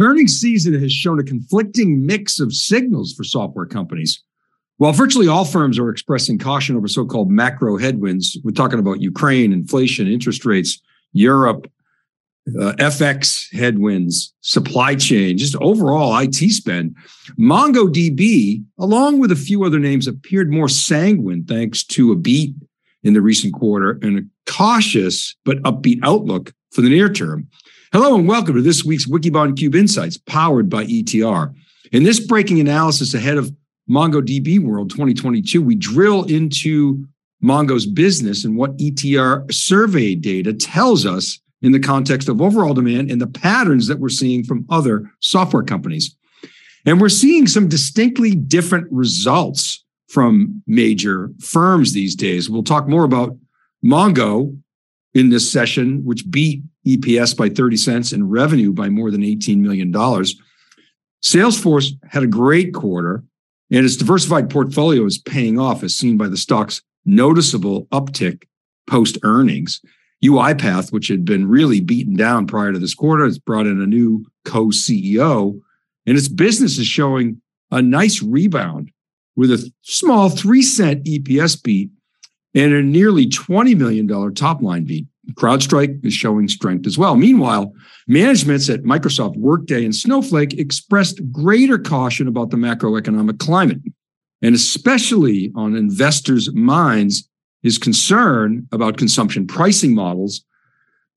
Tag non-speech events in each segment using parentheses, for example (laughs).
Earnings season has shown a conflicting mix of signals for software companies. While virtually all firms are expressing caution over so called macro headwinds, we're talking about Ukraine, inflation, interest rates, Europe, uh, FX headwinds, supply chain, just overall IT spend. MongoDB, along with a few other names, appeared more sanguine thanks to a beat in the recent quarter and a cautious but upbeat outlook for the near term. Hello and welcome to this week's Wikibon Cube Insights powered by ETR. In this breaking analysis ahead of MongoDB World 2022, we drill into Mongo's business and what ETR survey data tells us in the context of overall demand and the patterns that we're seeing from other software companies. And we're seeing some distinctly different results from major firms these days. We'll talk more about Mongo in this session, which beat EPS by 30 cents and revenue by more than $18 million. Salesforce had a great quarter, and its diversified portfolio is paying off, as seen by the stock's noticeable uptick post earnings. UiPath, which had been really beaten down prior to this quarter, has brought in a new co CEO, and its business is showing a nice rebound with a small three cent EPS beat and a nearly $20 million top line beat. CrowdStrike is showing strength as well. Meanwhile, managements at Microsoft, Workday, and Snowflake expressed greater caution about the macroeconomic climate, and especially on investors' minds is concern about consumption pricing models.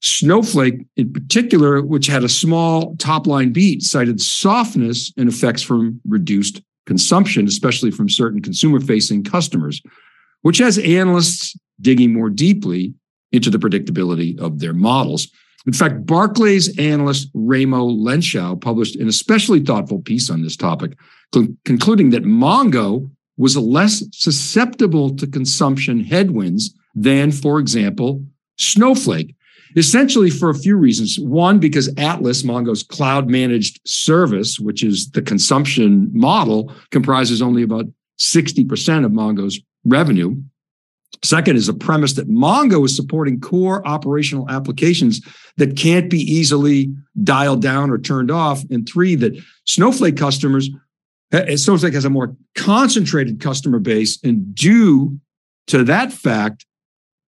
Snowflake, in particular, which had a small top line beat, cited softness and effects from reduced consumption, especially from certain consumer facing customers, which has analysts digging more deeply into the predictability of their models. In fact, Barclays analyst Raimo Lenschow published an especially thoughtful piece on this topic, cl- concluding that Mongo was less susceptible to consumption headwinds than, for example, Snowflake, essentially for a few reasons. One, because Atlas, Mongo's cloud managed service, which is the consumption model, comprises only about 60% of Mongo's revenue. Second is a premise that Mongo is supporting core operational applications that can't be easily dialed down or turned off. And three, that Snowflake customers, eh, Snowflake has a more concentrated customer base. And due to that fact,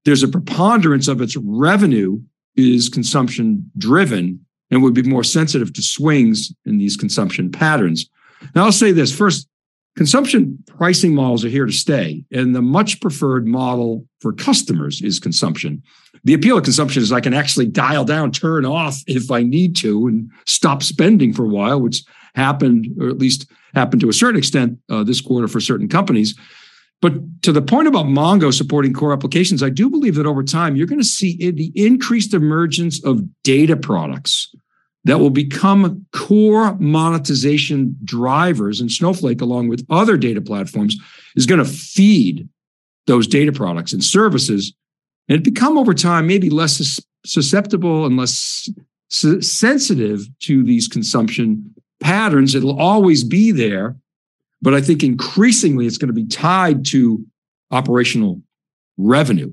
there's a preponderance of its revenue is consumption driven and would be more sensitive to swings in these consumption patterns. Now, I'll say this first consumption pricing models are here to stay, and the much preferred model for customers is consumption. The appeal of consumption is I can actually dial down, turn off if I need to, and stop spending for a while, which happened, or at least happened to a certain extent uh, this quarter for certain companies. But to the point about Mongo supporting core applications, I do believe that over time, you're going to see the increased emergence of data products that will become core monetization drivers. And Snowflake, along with other data platforms, is going to feed those data products and services and become over time maybe less susceptible and less sensitive to these consumption patterns. It'll always be there, but I think increasingly it's going to be tied to operational revenue.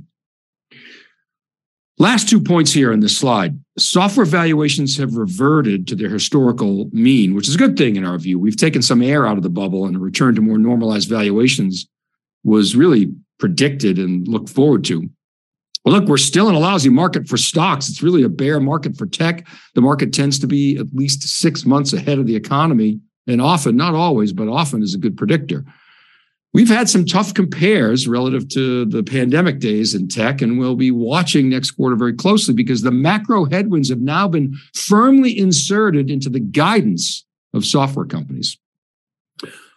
Last two points here on this slide. Software valuations have reverted to their historical mean, which is a good thing in our view. We've taken some air out of the bubble and a return to more normalized valuations was really predicted and looked forward to. Well, look, we're still in a lousy market for stocks. It's really a bear market for tech. The market tends to be at least six months ahead of the economy and often, not always, but often is a good predictor. We've had some tough compares relative to the pandemic days in tech, and we'll be watching next quarter very closely because the macro headwinds have now been firmly inserted into the guidance of software companies.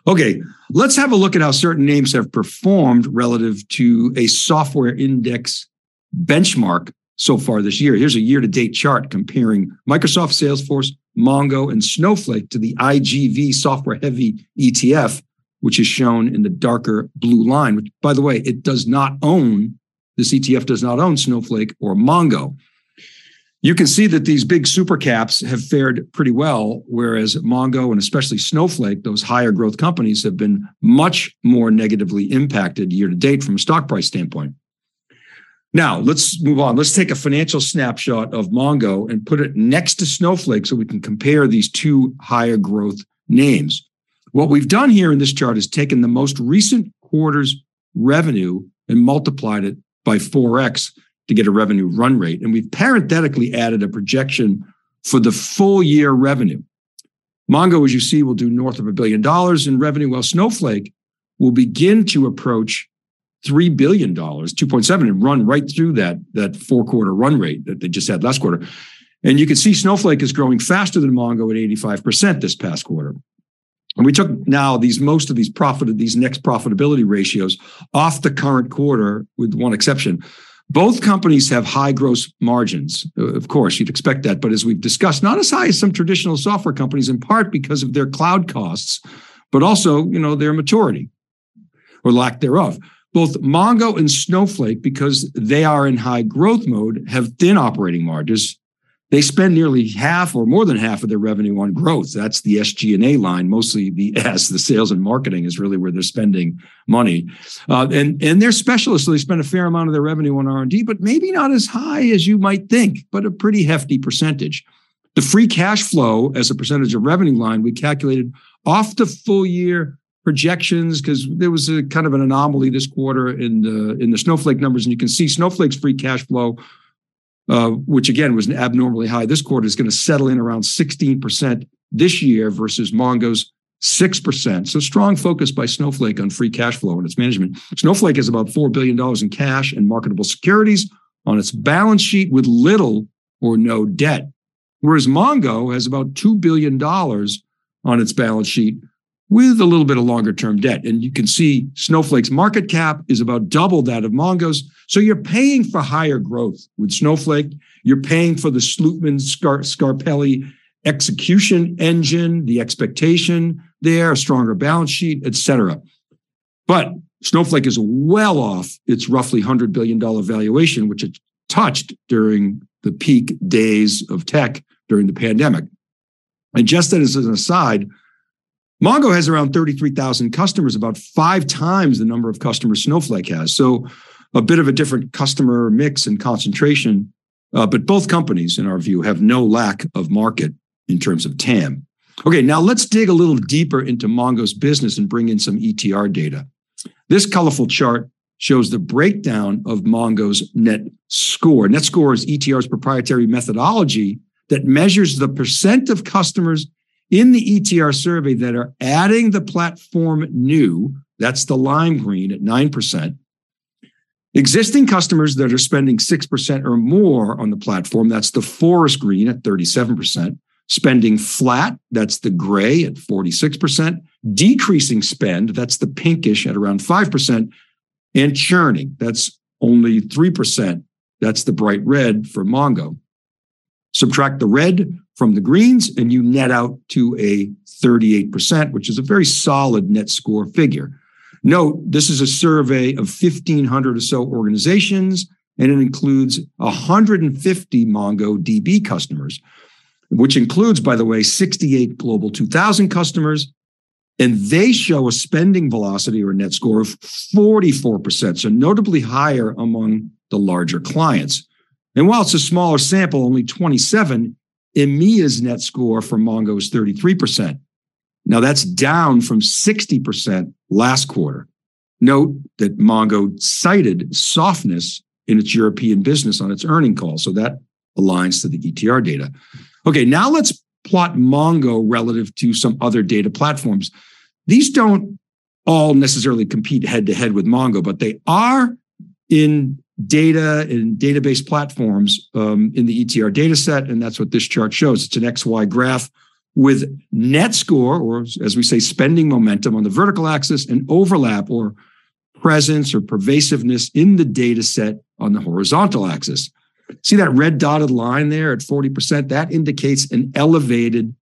Okay, let's have a look at how certain names have performed relative to a software index benchmark so far this year. Here's a year to date chart comparing Microsoft, Salesforce, Mongo, and Snowflake to the IGV software heavy ETF, which is shown in the darker blue line, which, by the way, it does not own, this ETF does not own Snowflake or Mongo. You can see that these big super caps have fared pretty well, whereas Mongo and especially Snowflake, those higher growth companies, have been much more negatively impacted year to date from a stock price standpoint. Now, let's move on. Let's take a financial snapshot of Mongo and put it next to Snowflake so we can compare these two higher growth names. What we've done here in this chart is taken the most recent quarter's revenue and multiplied it by 4x to get a revenue run rate. And we've parenthetically added a projection for the full year revenue. Mongo, as you see, will do north of a billion dollars in revenue, while Snowflake will begin to approach $3 billion, 2.7, and run right through that, that four quarter run rate that they just had last quarter. And you can see Snowflake is growing faster than Mongo at 85% this past quarter. And we took now these most of these profit, these next profitability ratios off the current quarter, with one exception. Both companies have high gross margins. Uh, of course, you'd expect that. But as we've discussed, not as high as some traditional software companies, in part because of their cloud costs, but also, you know, their maturity or lack thereof. Both Mongo and Snowflake, because they are in high growth mode, have thin operating margins. They spend nearly half or more than half of their revenue on growth. That's the SG&A line, mostly the (laughs) S, the sales and marketing is really where they're spending money. Uh, and, and they're specialists, so they spend a fair amount of their revenue on R&D, but maybe not as high as you might think, but a pretty hefty percentage. The free cash flow as a percentage of revenue line, we calculated off the full year projections because there was a kind of an anomaly this quarter in the in the Snowflake numbers, and you can see Snowflake's free cash flow, uh, which again was an abnormally high this quarter, is going to settle in around 16% this year versus Mongo's 6%. So strong focus by Snowflake on free cash flow and its management. Snowflake has about $4 billion in cash and marketable securities on its balance sheet with little or no debt. Whereas Mongo has about $2 billion on its balance sheet with a little bit of longer term debt. And you can see Snowflake's market cap is about double that of Mongo's. So you're paying for higher growth with Snowflake. You're paying for the Slootman Scar- Scarpelli execution engine, the expectation there, a stronger balance sheet, et cetera. But Snowflake is well off its roughly $100 billion valuation, which it touched during the peak days of tech during the pandemic. And just as an aside, Mongo has around 33,000 customers, about five times the number of customers Snowflake has. So a bit of a different customer mix and concentration. Uh, but both companies, in our view, have no lack of market in terms of TAM. Okay, now let's dig a little deeper into Mongo's business and bring in some ETR data. This colorful chart shows the breakdown of Mongo's net score. Net score is ETR's proprietary methodology that measures the percent of customers in the ETR survey that are adding the platform new, that's the lime green at 9%. Existing customers that are spending 6% or more on the platform, that's the forest green at 37%. Spending flat, that's the gray at 46%. Decreasing spend, that's the pinkish at around 5%. And churning, that's only 3%. That's the bright red for Mongo. Subtract the red from the greens, and you net out to a 38%, which is a very solid net score figure. Note, this is a survey of 1,500 or so organizations, and it includes 150 MongoDB customers, which includes, by the way, 68 Global 2000 customers. And they show a spending velocity or net score of 44%, so notably higher among the larger clients. And while it's a smaller sample, only 27, EMEA's net score for Mongo is 33%. Now that's down from 60% last quarter. Note that Mongo cited softness in its European business on its earning call. So that aligns to the ETR data. Okay, now let's plot Mongo relative to some other data platforms. These don't all necessarily compete head to head with Mongo, but they are in data and database platforms um, in the ETR data set. And that's what this chart shows. It's an XY graph with net score, or as we say, spending momentum on the vertical axis and overlap or presence or pervasiveness in the data set on the horizontal axis. See that red dotted line there at 40%? That indicates an elevated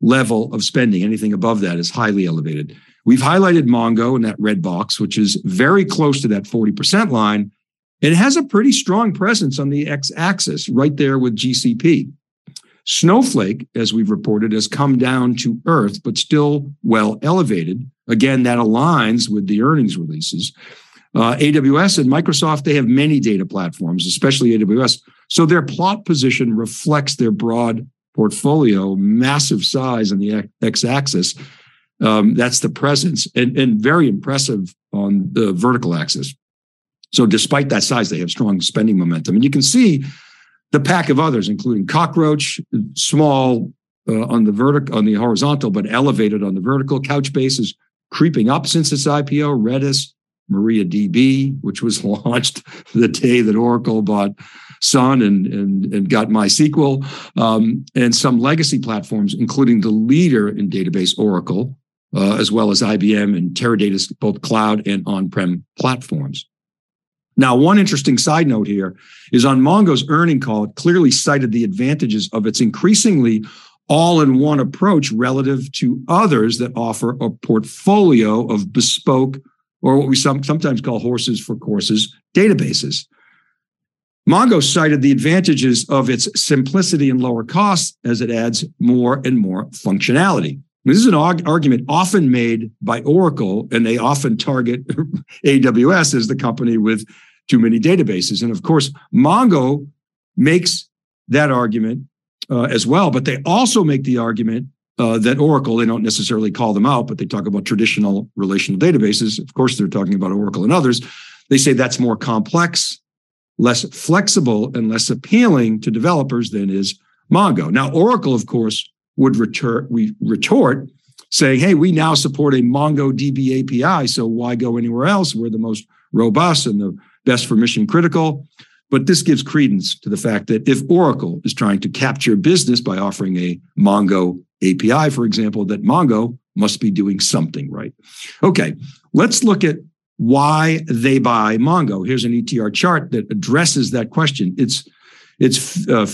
level of spending. Anything above that is highly elevated. We've highlighted Mongo in that red box, which is very close to that 40% line. It has a pretty strong presence on the x axis right there with GCP. Snowflake, as we've reported, has come down to earth, but still well elevated. Again, that aligns with the earnings releases. Uh, AWS and Microsoft, they have many data platforms, especially AWS. So their plot position reflects their broad portfolio, massive size on the x axis. Um, that's the presence, and, and very impressive on the vertical axis. So, despite that size, they have strong spending momentum. And you can see the pack of others, including Cockroach, small uh, on the vertical, on the horizontal, but elevated on the vertical. Couchbase is creeping up since its IPO. Redis, MariaDB, which was (laughs) launched the day that Oracle bought Sun and, and, and got MySQL, um, and some legacy platforms, including the leader in database, Oracle, uh, as well as IBM and Teradata's both cloud and on-prem platforms. Now, one interesting side note here is on Mongo's earning call, it clearly cited the advantages of its increasingly all-in-one approach relative to others that offer a portfolio of bespoke or what we some, sometimes call horses for courses databases. Mongo cited the advantages of its simplicity and lower costs as it adds more and more functionality. This is an argument often made by Oracle, and they often target (laughs) AWS as the company with too many databases. And of course, Mongo makes that argument uh, as well, but they also make the argument uh, that Oracle, they don't necessarily call them out, but they talk about traditional relational databases. Of course, they're talking about Oracle and others. They say that's more complex, less flexible, and less appealing to developers than is Mongo. Now, Oracle, of course, would retort, we retort saying, hey, we now support a MongoDB API, so why go anywhere else? We're the most robust and the best for mission critical. But this gives credence to the fact that if Oracle is trying to capture business by offering a Mongo API, for example, that Mongo must be doing something right. Okay, let's look at why they buy Mongo. Here's an ETR chart that addresses that question. It's it's uh,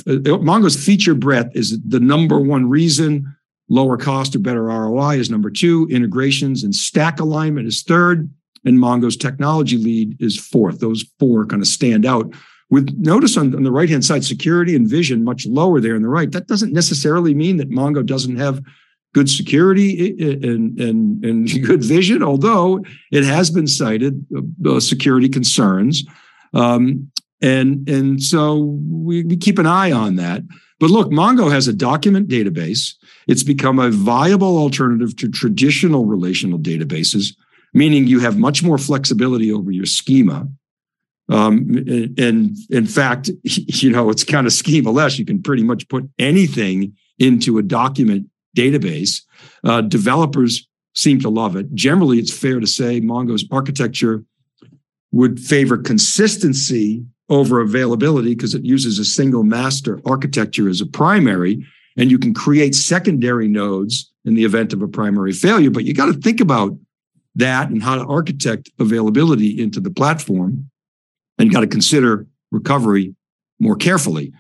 Mongo's feature breadth is the number one reason. Lower cost or better ROI is number two. Integrations and stack alignment is third. And Mongo's technology lead is fourth. Those four kind of stand out. With notice on, on the right hand side, security and vision much lower there on the right. That doesn't necessarily mean that Mongo doesn't have good security and, and, and (laughs) good vision, although it has been cited uh, security concerns. Um, and, and so we, we keep an eye on that. But look, Mongo has a document database. It's become a viable alternative to traditional relational databases, meaning you have much more flexibility over your schema. Um, and in fact, (laughs) you know, it's kind of schema less. You can pretty much put anything into a document database. Uh, developers seem to love it. Generally, it's fair to say Mongo's architecture would favor consistency over availability because it uses a single master architecture as a primary, and you can create secondary nodes in the event of a primary failure. But you got to think about that and how to architect availability into the platform, and got to consider recovery more carefully.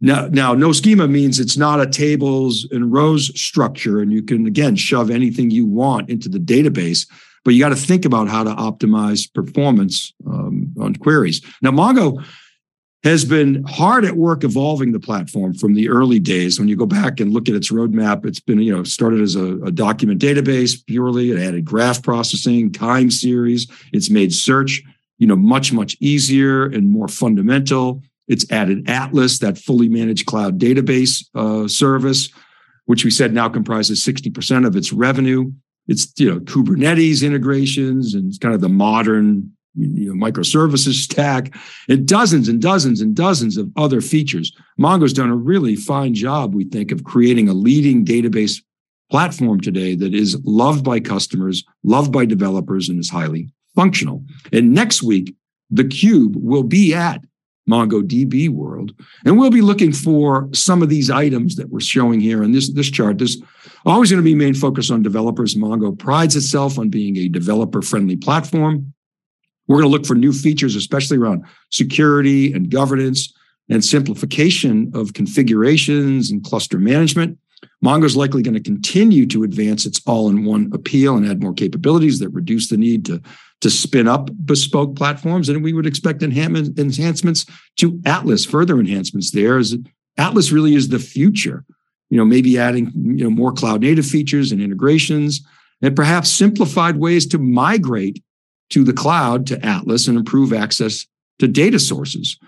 Now, now, no schema means it's not a tables and rows structure, and you can again shove anything you want into the database but you got to think about how to optimize performance um, on queries. Now, Mongo has been hard at work evolving the platform from the early days. When you go back and look at its roadmap, it's been, you know, started as a, a document database purely. It added graph processing, time series. It's made search, you know, much, much easier and more fundamental. It's added Atlas, that fully managed cloud database uh, service, which we said now comprises 60% of its revenue it's you know Kubernetes integrations and it's kind of the modern you know, microservices (laughs) stack and dozens and dozens and dozens of other features. Mongo's done a really fine job, we think, of creating a leading database platform today that is loved by customers, loved by developers, and is highly functional. And next week, the Cube will be at MongoDB world. And we'll be looking for some of these items that we're showing here in this, this chart. There's always going to be main focus on developers. Mongo prides itself on being a developer friendly platform. We're going to look for new features, especially around security and governance and simplification of configurations and cluster management. Mongo is likely going to continue to advance its all-in-one appeal and add more capabilities that reduce the need to, to spin up bespoke platforms. And we would expect enhancements to Atlas, further enhancements there. As Atlas really is the future. You know, maybe adding you know more cloud native features and integrations, and perhaps simplified ways to migrate to the cloud to Atlas and improve access to data sources.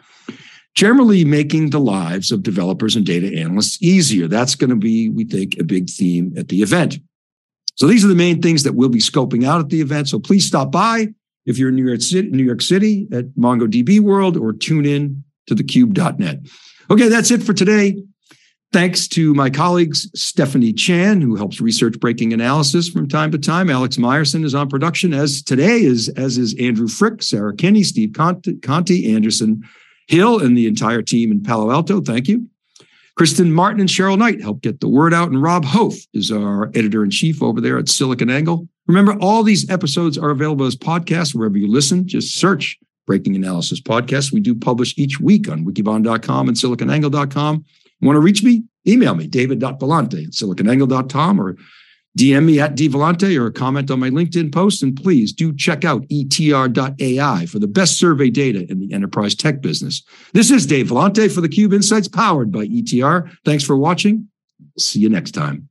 Generally, making the lives of developers and data analysts easier. That's going to be, we think, a big theme at the event. So these are the main things that we'll be scoping out at the event. So please stop by if you're in New York City, New York City at MongoDB World or tune in to thecube.net. Okay, that's it for today. Thanks to my colleagues, Stephanie Chan, who helps research breaking analysis from time to time. Alex Myerson is on production, as today is as is Andrew Frick, Sarah Kinney, Steve Conti, Conti, Anderson Hill, and the entire team in Palo Alto. Thank you. Kristen Martin and Cheryl Knight help get the word out, and Rob Hof is our editor in chief over there at SiliconANGLE. Remember, all these episodes are available as podcasts wherever you listen. Just search Breaking Analysis Podcast. We do publish each week on wikibon.com and siliconangle.com. Want to reach me? Email me, david.vellante at siliconangle.com or DM me at dvellante or comment on my LinkedIn post. And please do check out etr.ai for the best survey data in the enterprise tech business. This is Dave Vellante for the Cube Insights powered by ETR. Thanks for watching. See you next time.